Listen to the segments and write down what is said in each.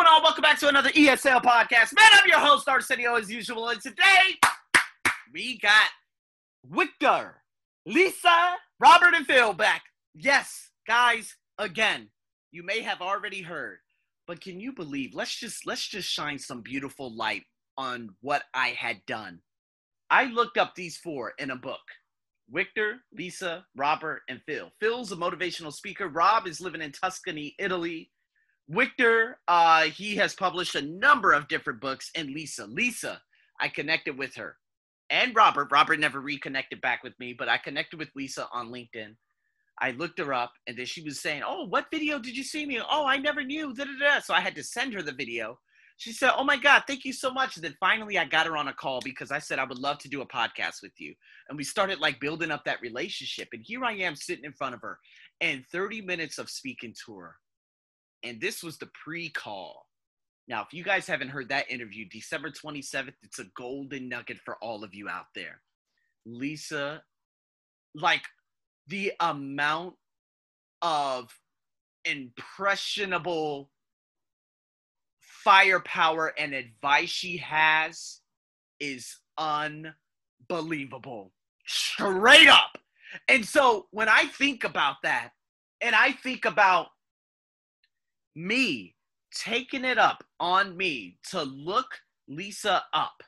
one all. Welcome back to another ESL podcast. Man, I'm your host, Arsenio, as usual. And today, we got Victor, Lisa, Robert, and Phil back. Yes, guys, again, you may have already heard, but can you believe? Let's just let's just shine some beautiful light on what I had done. I looked up these four in a book. Victor, Lisa, Robert, and Phil. Phil's a motivational speaker. Rob is living in Tuscany, Italy. Victor, uh, he has published a number of different books. And Lisa, Lisa, I connected with her. And Robert, Robert never reconnected back with me, but I connected with Lisa on LinkedIn. I looked her up, and then she was saying, "Oh, what video did you see me? Oh, I never knew." Da, da, da. So I had to send her the video. She said, "Oh my God, thank you so much." And then finally, I got her on a call because I said I would love to do a podcast with you, and we started like building up that relationship. And here I am sitting in front of her, and 30 minutes of speaking to her, and this was the pre-call. Now, if you guys haven't heard that interview, December 27th, it's a golden nugget for all of you out there. Lisa, like the amount of impressionable firepower and advice she has is unbelievable. Straight up. And so when I think about that, and I think about me taking it up on me to look Lisa up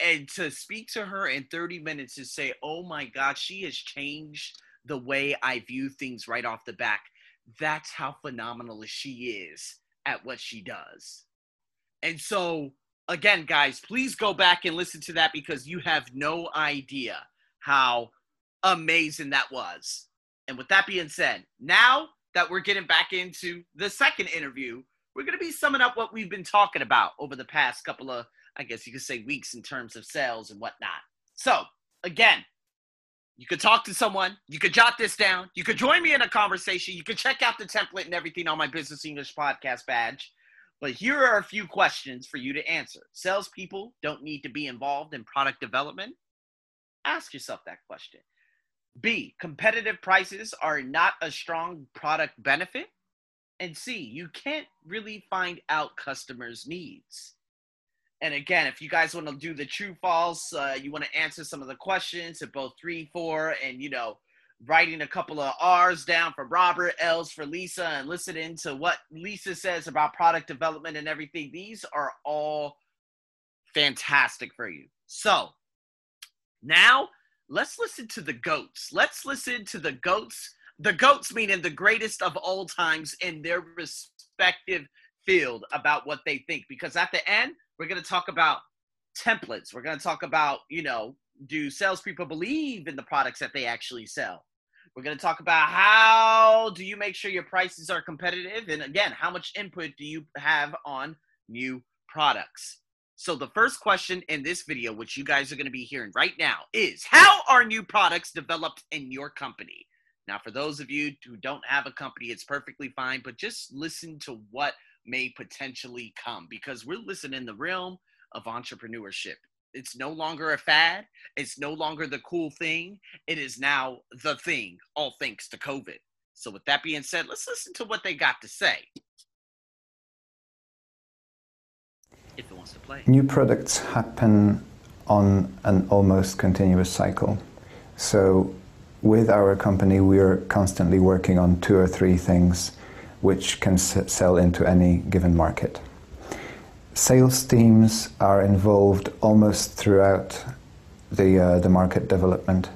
and to speak to her in 30 minutes to say, oh my God, she has changed the way I view things right off the back. That's how phenomenal she is at what she does. And so, again, guys, please go back and listen to that because you have no idea how amazing that was. And with that being said, now that we're getting back into the second interview, we're going to be summing up what we've been talking about over the past couple of I guess you could say weeks in terms of sales and whatnot. So, again, you could talk to someone, you could jot this down, you could join me in a conversation, you could check out the template and everything on my Business English podcast badge. But here are a few questions for you to answer. Salespeople don't need to be involved in product development. Ask yourself that question. B, competitive prices are not a strong product benefit. And C, you can't really find out customers' needs. And again, if you guys want to do the true false, uh, you want to answer some of the questions at both three, four, and you know, writing a couple of R's down for Robert, L's for Lisa, and listening to what Lisa says about product development and everything. These are all fantastic for you. So now let's listen to the goats. Let's listen to the goats. The goats meaning the greatest of all times in their respective field about what they think. Because at the end, we're going to talk about templates. We're going to talk about, you know, do salespeople believe in the products that they actually sell? We're going to talk about how do you make sure your prices are competitive? And again, how much input do you have on new products? So, the first question in this video, which you guys are going to be hearing right now, is how are new products developed in your company? Now, for those of you who don't have a company, it's perfectly fine, but just listen to what may potentially come because we're listening in the realm of entrepreneurship. It's no longer a fad. It's no longer the cool thing. It is now the thing, all thanks to COVID. So, with that being said, let's listen to what they got to say. If it wants to play. New products happen on an almost continuous cycle. So, with our company, we are constantly working on two or three things which can sell into any given market. Sales teams are involved almost throughout the, uh, the market development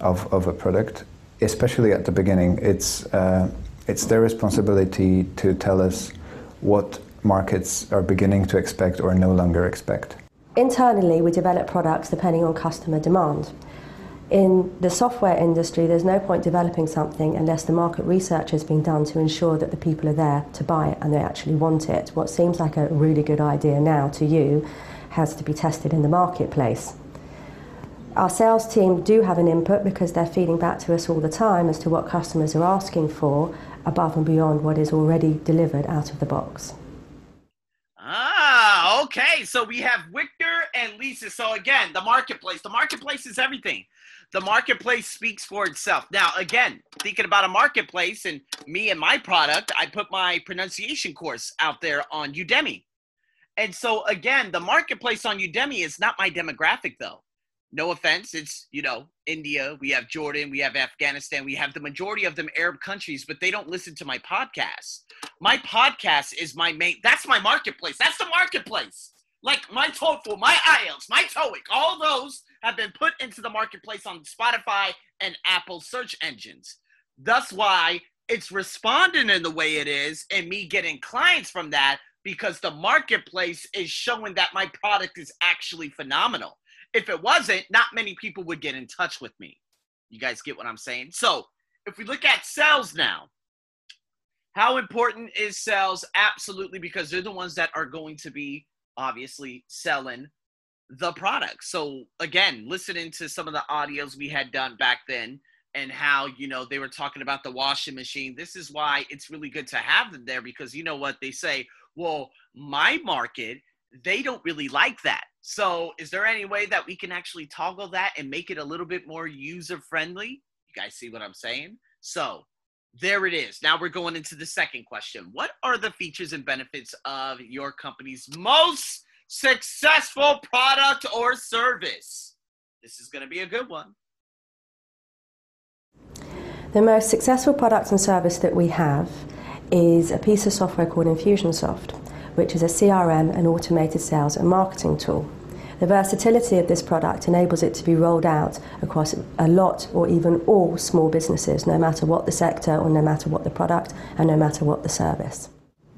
of, of a product, especially at the beginning. It's, uh, it's their responsibility to tell us what markets are beginning to expect or no longer expect. Internally, we develop products depending on customer demand in the software industry, there's no point developing something unless the market research has been done to ensure that the people are there to buy it and they actually want it. What seems like a really good idea now to you has to be tested in the marketplace. Our sales team do have an input because they're feeding back to us all the time as to what customers are asking for above and beyond what is already delivered out of the box. Okay. So we have Victor and Lisa. So again, the marketplace. The marketplace is everything. the marketplace speaks for itself. Now, again, thinking about a marketplace and me and my product, I put my pronunciation course out there on Udemy. And so, again, the marketplace on Udemy is not my demographic, though. No offense, it's, you know, India, we have Jordan, we have Afghanistan, we have the majority of them Arab countries, but they don't listen to my podcast. My podcast is my main, that's my marketplace. That's the marketplace. Like my TOEFL, my IELTS, my TOEIC, all those have been put into the marketplace on Spotify and Apple search engines. That's why it's responding in the way it is and me getting clients from that because the marketplace is showing that my product is actually phenomenal. If it wasn't, not many people would get in touch with me. You guys get what I'm saying? So, if we look at sales now, how important is sales? Absolutely, because they're the ones that are going to be obviously selling the product. So again, listening to some of the audios we had done back then and how, you know, they were talking about the washing machine. This is why it's really good to have them there because you know what they say, well, my market, they don't really like that. So is there any way that we can actually toggle that and make it a little bit more user friendly? You guys see what I'm saying? So there it is. Now we're going into the second question. What are the features and benefits of your company's most successful product or service? This is going to be a good one. The most successful product and service that we have is a piece of software called Infusionsoft, which is a CRM and automated sales and marketing tool. The versatility of this product enables it to be rolled out across a lot or even all small businesses, no matter what the sector or no matter what the product and no matter what the service.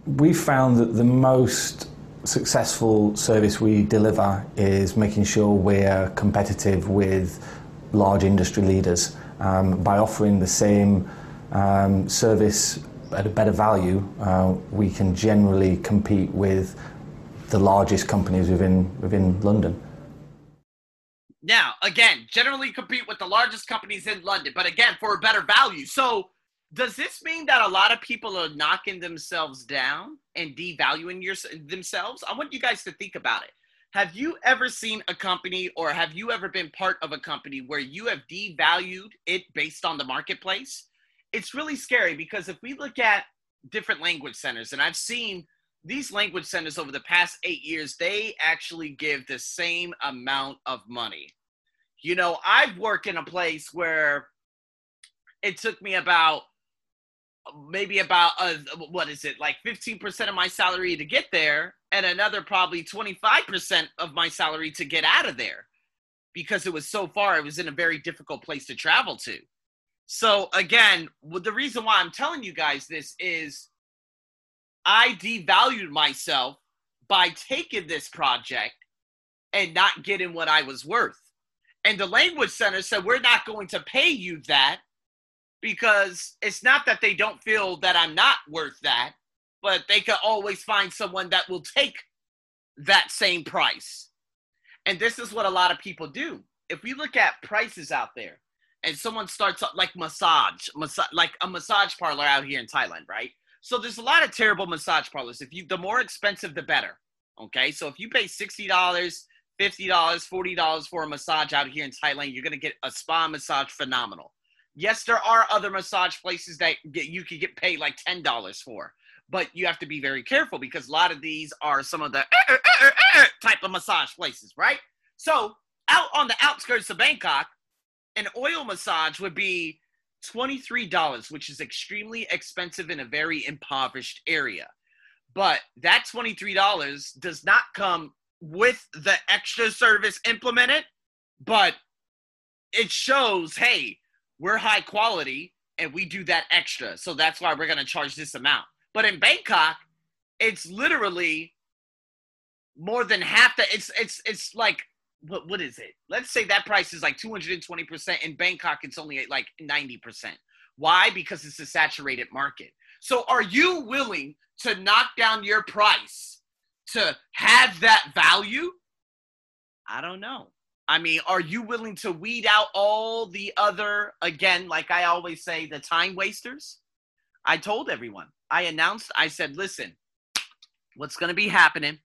We found that the most successful service we deliver is making sure we're competitive with large industry leaders um, by offering the same um, service at a better value. Uh, we can generally compete with the largest companies within within London. Now, again, generally compete with the largest companies in London, but again, for a better value. So does this mean that a lot of people are knocking themselves down and devaluing your, themselves? I want you guys to think about it. Have you ever seen a company or have you ever been part of a company where you have devalued it based on the marketplace? It's really scary because if we look at different language centers, and I've seen these language centers over the past eight years, they actually give the same amount of money. You know, I've worked in a place where it took me about maybe about uh, what is it like 15% of my salary to get there and another probably 25% of my salary to get out of there because it was so far it was in a very difficult place to travel to so again the reason why i'm telling you guys this is i devalued myself by taking this project and not getting what i was worth and the language center said we're not going to pay you that because it's not that they don't feel that I'm not worth that, but they could always find someone that will take that same price. And this is what a lot of people do. If we look at prices out there and someone starts like massage, massage like a massage parlor out here in Thailand, right? So there's a lot of terrible massage parlors. If you the more expensive the better. Okay? So if you pay $60, $50, $40 for a massage out here in Thailand, you're to get a spa massage phenomenal. Yes, there are other massage places that get, you could get paid like ten dollars for, but you have to be very careful because a lot of these are some of the uh, uh, uh, type of massage places, right? So out on the outskirts of Bangkok, an oil massage would be $23, which is extremely expensive in a very impoverished area. But that $23 does not come with the extra service implemented, but it shows, hey, we're high quality and we do that extra. So that's why we're going to charge this amount. But in Bangkok, it's literally more than half that. It's it's it's like what what is it? Let's say that price is like 220%. In Bangkok, it's only like 90%. Why? Because it's a saturated market. So are you willing to knock down your price to have that value? I don't know. I mean, are you willing to weed out all the other, again, like I always say, the time wasters? I told everyone, I announced, I said, listen, what's going to be happening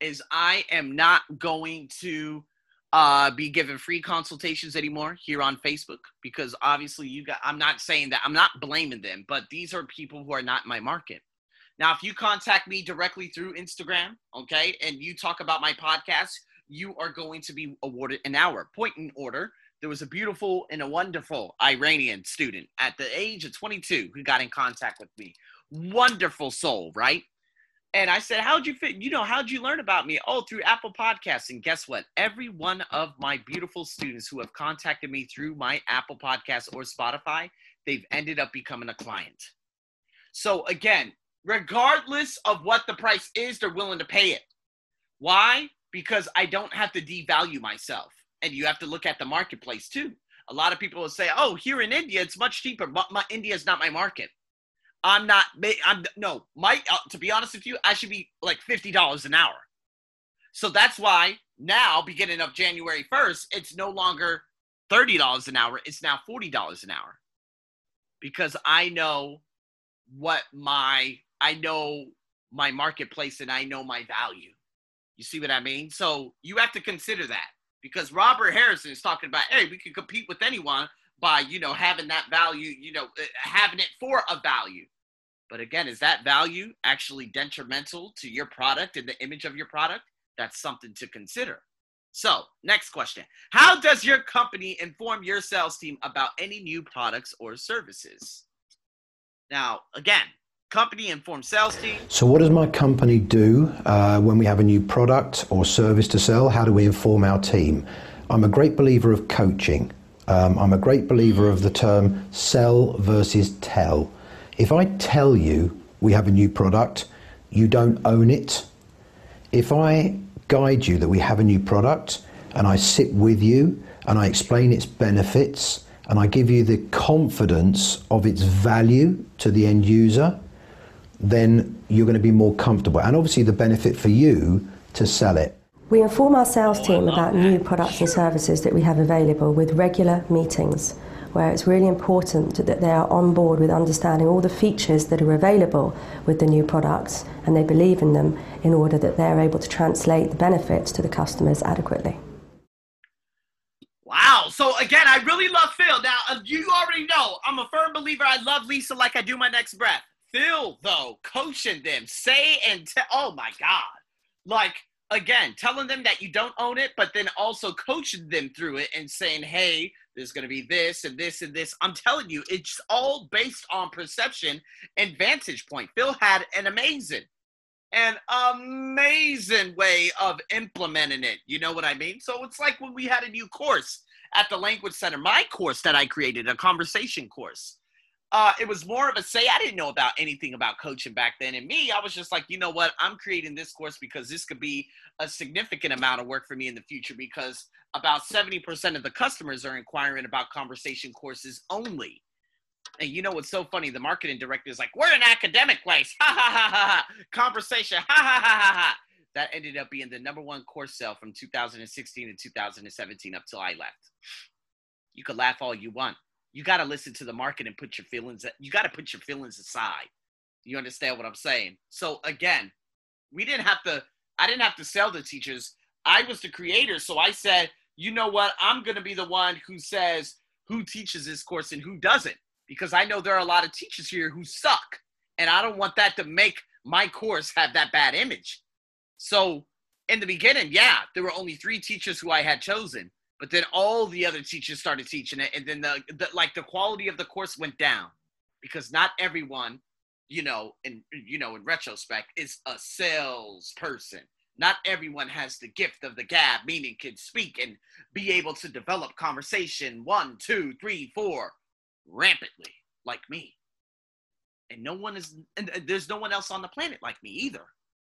is I am not going to uh, be given free consultations anymore here on Facebook because obviously you got. I'm not saying that I'm not blaming them, but these are people who are not my market. Now, if you contact me directly through Instagram, okay, and you talk about my podcast, you are going to be awarded an hour. Point in order. There was a beautiful and a wonderful Iranian student at the age of 22 who got in contact with me. Wonderful soul, right? And I said, How'd you fit? You know, how'd you learn about me? Oh, through Apple Podcasts. And guess what? Every one of my beautiful students who have contacted me through my Apple Podcasts or Spotify, they've ended up becoming a client. So again, regardless of what the price is, they're willing to pay it. Why? Because I don't have to devalue myself. And you have to look at the marketplace too. A lot of people will say, oh, here in India, it's much cheaper, but my, India is not my market. I'm not. I'm no. My uh, to be honest with you, I should be like fifty dollars an hour. So that's why now, beginning of January first, it's no longer thirty dollars an hour. It's now forty dollars an hour because I know what my I know my marketplace and I know my value. You see what I mean? So you have to consider that because Robert Harrison is talking about, hey, we can compete with anyone by you know having that value you know uh, having it for a value. But again is that value actually detrimental to your product and the image of your product? That's something to consider. So next question. How does your company inform your sales team about any new products or services? Now again company informs sales team. So what does my company do uh, when we have a new product or service to sell? How do we inform our team? I'm a great believer of coaching um, I'm a great believer of the term sell versus tell. If I tell you we have a new product, you don't own it. If I guide you that we have a new product and I sit with you and I explain its benefits and I give you the confidence of its value to the end user, then you're going to be more comfortable. And obviously, the benefit for you to sell it. We inform our sales team about new products and services that we have available with regular meetings where it's really important that they are on board with understanding all the features that are available with the new products and they believe in them in order that they're able to translate the benefits to the customers adequately. Wow. So again, I really love Phil. Now, uh, you already know I'm a firm believer. I love Lisa like I do my next breath. Phil, though, coaching them, say and tell. Oh my God. Like, again, telling them that you don't own it, but then also coaching them through it and saying, hey, there's going to be this and this and this. I'm telling you, it's all based on perception and vantage point. Phil had an amazing, an amazing way of implementing it. You know what I mean? So it's like when we had a new course at the Language Center, my course that I created, a conversation course uh, it was more of a say. I didn't know about anything about coaching back then. And me, I was just like, you know what? I'm creating this course because this could be a significant amount of work for me in the future because about 70% of the customers are inquiring about conversation courses only. And you know what's so funny? The marketing director is like, we're an academic place. Ha ha ha ha ha. Conversation. Ha ha ha ha ha. That ended up being the number one course sale from 2016 to 2017 up till I left. You could laugh all you want you got to listen to the market and put your feelings you got to put your feelings aside. You understand what i'm saying? So again we didn't have to i didn't have to sell the teachers. I was the creator so i said you know what? I'm going to be the one who says who teaches this course and who doesn't because i know there are a lot of teachers here who suck and i don't want that to make my course have that bad image. So in the beginning yeah there were only three teachers who i had chosen but then all the other teachers started teaching it and then the, the like the quality of the course went down because not everyone you know in you know in retrospect is a salesperson. Not everyone has the gift of the gab meaning can speak and be able to develop conversation one two three four rampantly like me. And no one is and there's no one else on the planet like me either.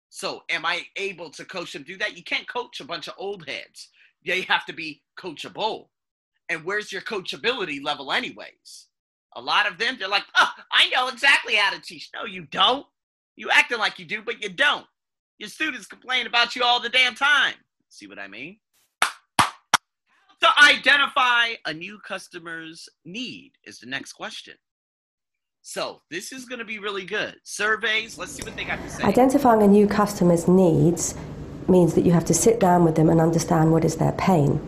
So am i able to coach them through that? You can't coach a bunch of old heads they have to be coachable. And where's your coachability level, anyways? A lot of them, they're like, oh, I know exactly how to teach. No, you don't. You acting like you do, but you don't. Your students complain about you all the damn time. See what I mean? How to identify a new customer's need is the next question. So this is going to be really good. Surveys, let's see what they got to say. Identifying a new customer's needs means that you have to sit down with them and understand what is their pain.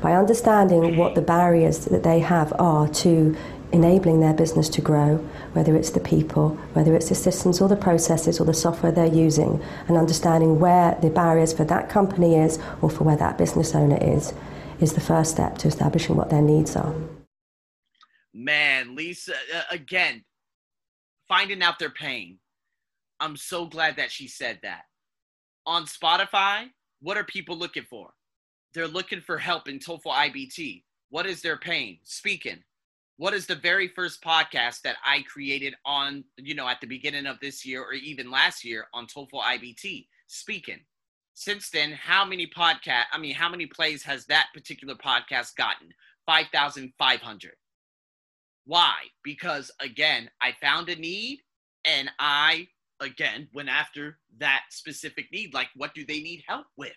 By understanding what the barriers that they have are to enabling their business to grow, whether it's the people, whether it's the systems or the processes or the software they're using, and understanding where the barriers for that company is or for where that business owner is, is the first step to establishing what their needs are. Man, Lisa, uh, again, finding out their pain. I'm so glad that she said that. On Spotify, what are people looking for? They're looking for help in TOEFL IBT. What is their pain? Speaking. What is the very first podcast that I created on, you know, at the beginning of this year or even last year on TOEFL IBT? Speaking. Since then, how many podcast, I mean, how many plays has that particular podcast gotten? 5,500. Why? Because again, I found a need and I again went after that specific need. Like, what do they need help with?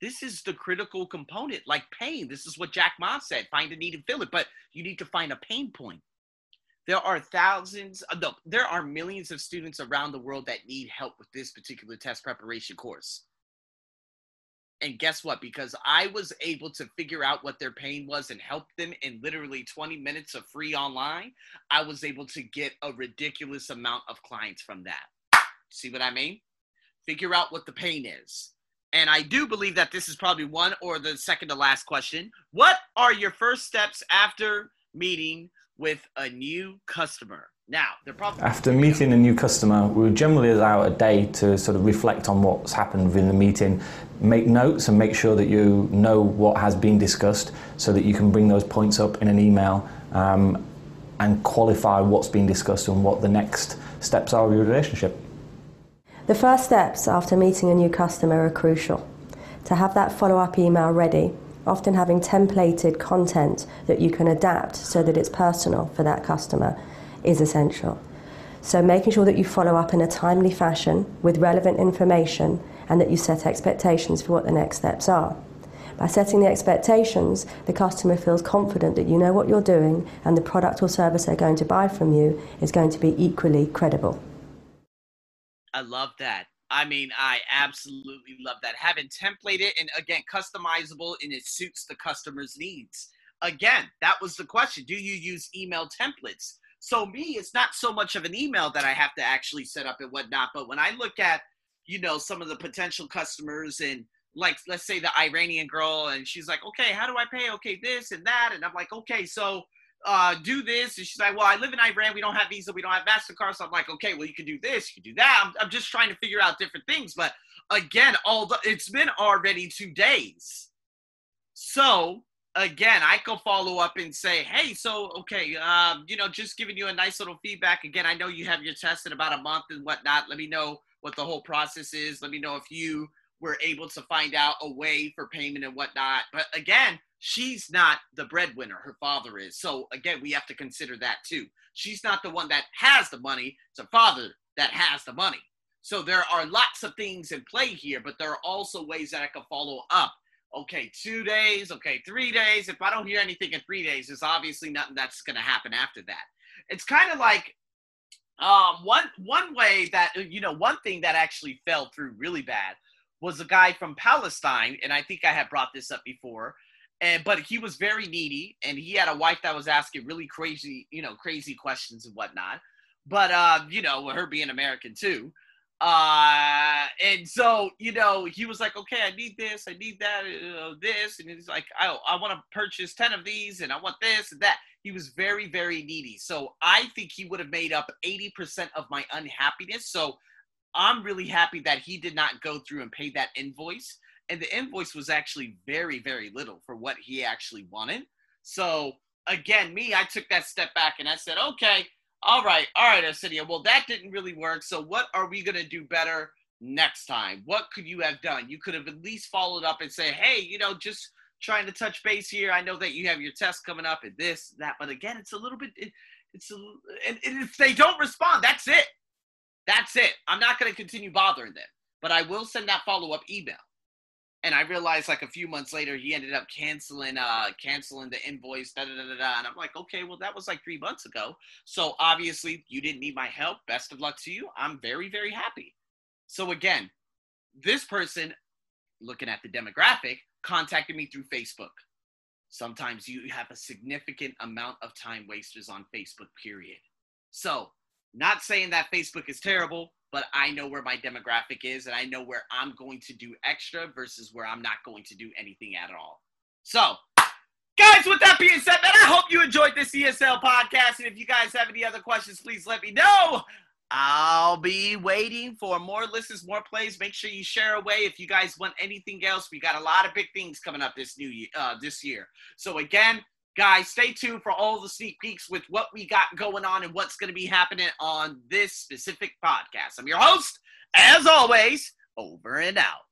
This is the critical component, like pain. This is what Jack Ma said find a need and fill it, but you need to find a pain point. There are thousands, uh, no, there are millions of students around the world that need help with this particular test preparation course. And guess what? Because I was able to figure out what their pain was and help them in literally 20 minutes of free online, I was able to get a ridiculous amount of clients from that. See what I mean? Figure out what the pain is. And I do believe that this is probably one or the second to last question. What are your first steps after meeting with a new customer? Now, probably after meeting a new customer, we generally allow a day to sort of reflect on what's happened within the meeting, make notes, and make sure that you know what has been discussed, so that you can bring those points up in an email um, and qualify what's been discussed and what the next steps are of your relationship. The first steps after meeting a new customer are crucial. To have that follow up email ready, often having templated content that you can adapt so that it's personal for that customer is essential. So, making sure that you follow up in a timely fashion with relevant information and that you set expectations for what the next steps are. By setting the expectations, the customer feels confident that you know what you're doing and the product or service they're going to buy from you is going to be equally credible. I love that. I mean, I absolutely love that. Having templated and again customizable and it suits the customer's needs. Again, that was the question. Do you use email templates? So me, it's not so much of an email that I have to actually set up and whatnot. But when I look at, you know, some of the potential customers and like let's say the Iranian girl and she's like, okay, how do I pay? Okay, this and that. And I'm like, okay, so uh, do this. And she's like, well, I live in Iran. We don't have Visa. We don't have MasterCard. So I'm like, okay, well, you can do this. You can do that. I'm, I'm just trying to figure out different things. But again, all the, it's been already two days. So again, I can follow up and say, hey, so okay, um, you know, just giving you a nice little feedback. Again, I know you have your test in about a month and whatnot. Let me know what the whole process is. Let me know if you were able to find out a way for payment and whatnot. But again, she's not the breadwinner. Her father is. So again, we have to consider that too. She's not the one that has the money. It's her father that has the money. So there are lots of things in play here, but there are also ways that I can follow up okay, two days, okay, three days. If I don't hear anything in three days, there's obviously nothing that's going to happen after that. It's kind of like um, one one way that you know one thing that actually fell through really bad was a guy from Palestine, and I think I had brought this up before. And but he was very needy, and he had a wife that was asking really crazy, you know, crazy questions and whatnot. But uh, you know, her being American too. Uh, and so, you know, he was like, okay, I need this, I need that, uh, this. And he's like, I, I want to purchase 10 of these and I want this and that. He was very, very needy. So I think he would have made up 80% of my unhappiness. So I'm really happy that he did not go through and pay that invoice. And the invoice was actually very, very little for what he actually wanted. So again, me, I took that step back and I said, okay, all right, all right, Arsenio. Well, that didn't really work. So, what are we going to do better next time? What could you have done? You could have at least followed up and say, hey, you know, just trying to touch base here. I know that you have your test coming up and this, that. But again, it's a little bit, it, it's a, and, and if they don't respond, that's it. That's it. I'm not going to continue bothering them, but I will send that follow up email and I realized like a few months later he ended up canceling uh canceling the invoice da, da, da, da, and I'm like okay well that was like 3 months ago so obviously you didn't need my help best of luck to you I'm very very happy so again this person looking at the demographic, contacted me through Facebook. Sometimes you have a significant amount of time wasters on Facebook, period. So, not saying that Facebook is terrible, but I know where my demographic is and I know where I'm going to do extra versus where I'm not going to do anything at all. So, guys, with that being said, man, I hope you enjoyed this ESL podcast. And if you guys have any other questions, please let me know. I'll be waiting for more listens, more plays. Make sure you share away if you guys want anything else. We got a lot of big things coming up this new year, uh, this year. So again, guys, stay tuned for all the sneak peeks with what we got going on and what's going to be happening on this specific podcast. I'm your host, as always. Over and out.